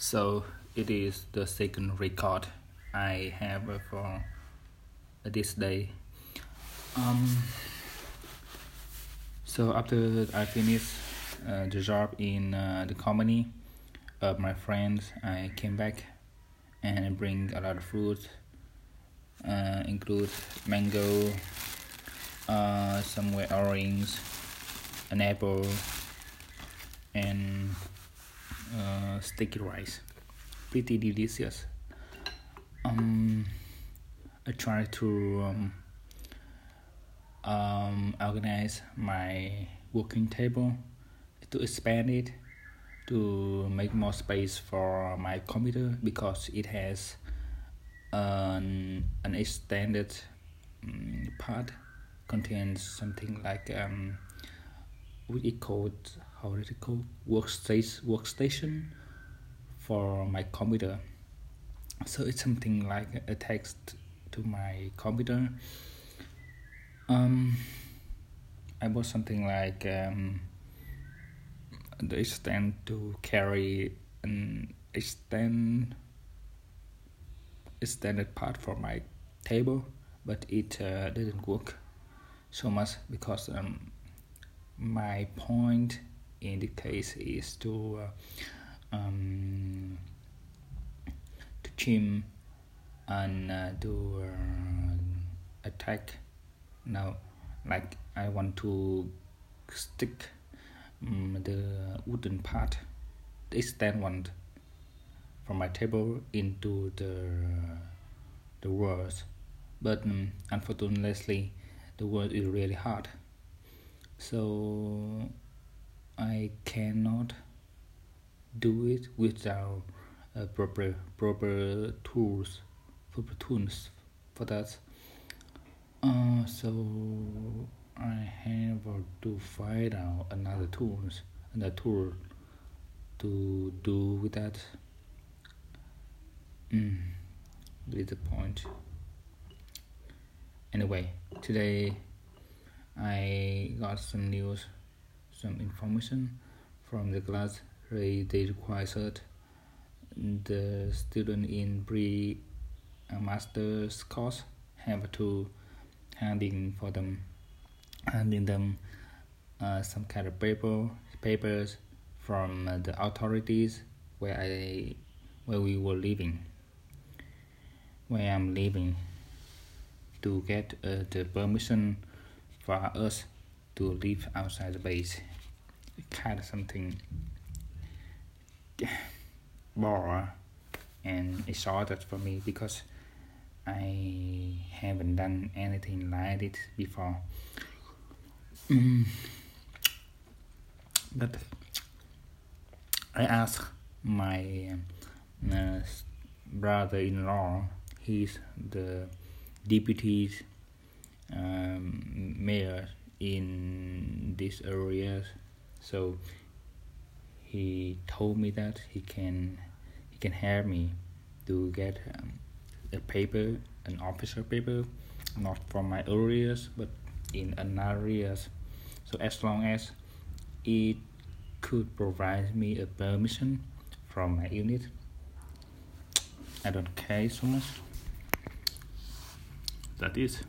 So it is the second record I have for this day. Um, so after I finish uh, the job in uh, the company of my friends, I came back and bring a lot of fruit, uh, include mango, uh, some orange, an apple, and sticky rice. Pretty delicious. Um I try to um, um, organize my working table to expand it to make more space for my computer because it has an, an extended um, part contains something like um, what it? Called how is it? Called workstation workstation for my computer. So it's something like a text to my computer. Um i bought something like um the extend to carry an extend extended part for my table but it uh, didn't work so much because um, my point in the case is to uh, um, to chim and uh, to uh, attack now like I want to stick um, the wooden part the extend one from my table into the the walls. But um, unfortunately the wall is really hard. So I cannot do it without uh, proper proper tools proper tools for that. Uh, so I have to find out another tools another tool to do with that. Mm, the point. Anyway today I got some news some information from the class they required the student in pre master's course have to handing for them handing them uh, some kind of paper papers from uh, the authorities where I where we were living where I'm living to get uh, the permission for us to live outside the base. Kind of something more and it's that for me because I haven't done anything like it before. Mm. But I asked my uh, brother-in-law, he's the deputy um, mayor in these areas so he told me that he can he can help me to get um, a paper an officer paper not from my areas but in another areas so as long as it could provide me a permission from my unit I don't care so much. That is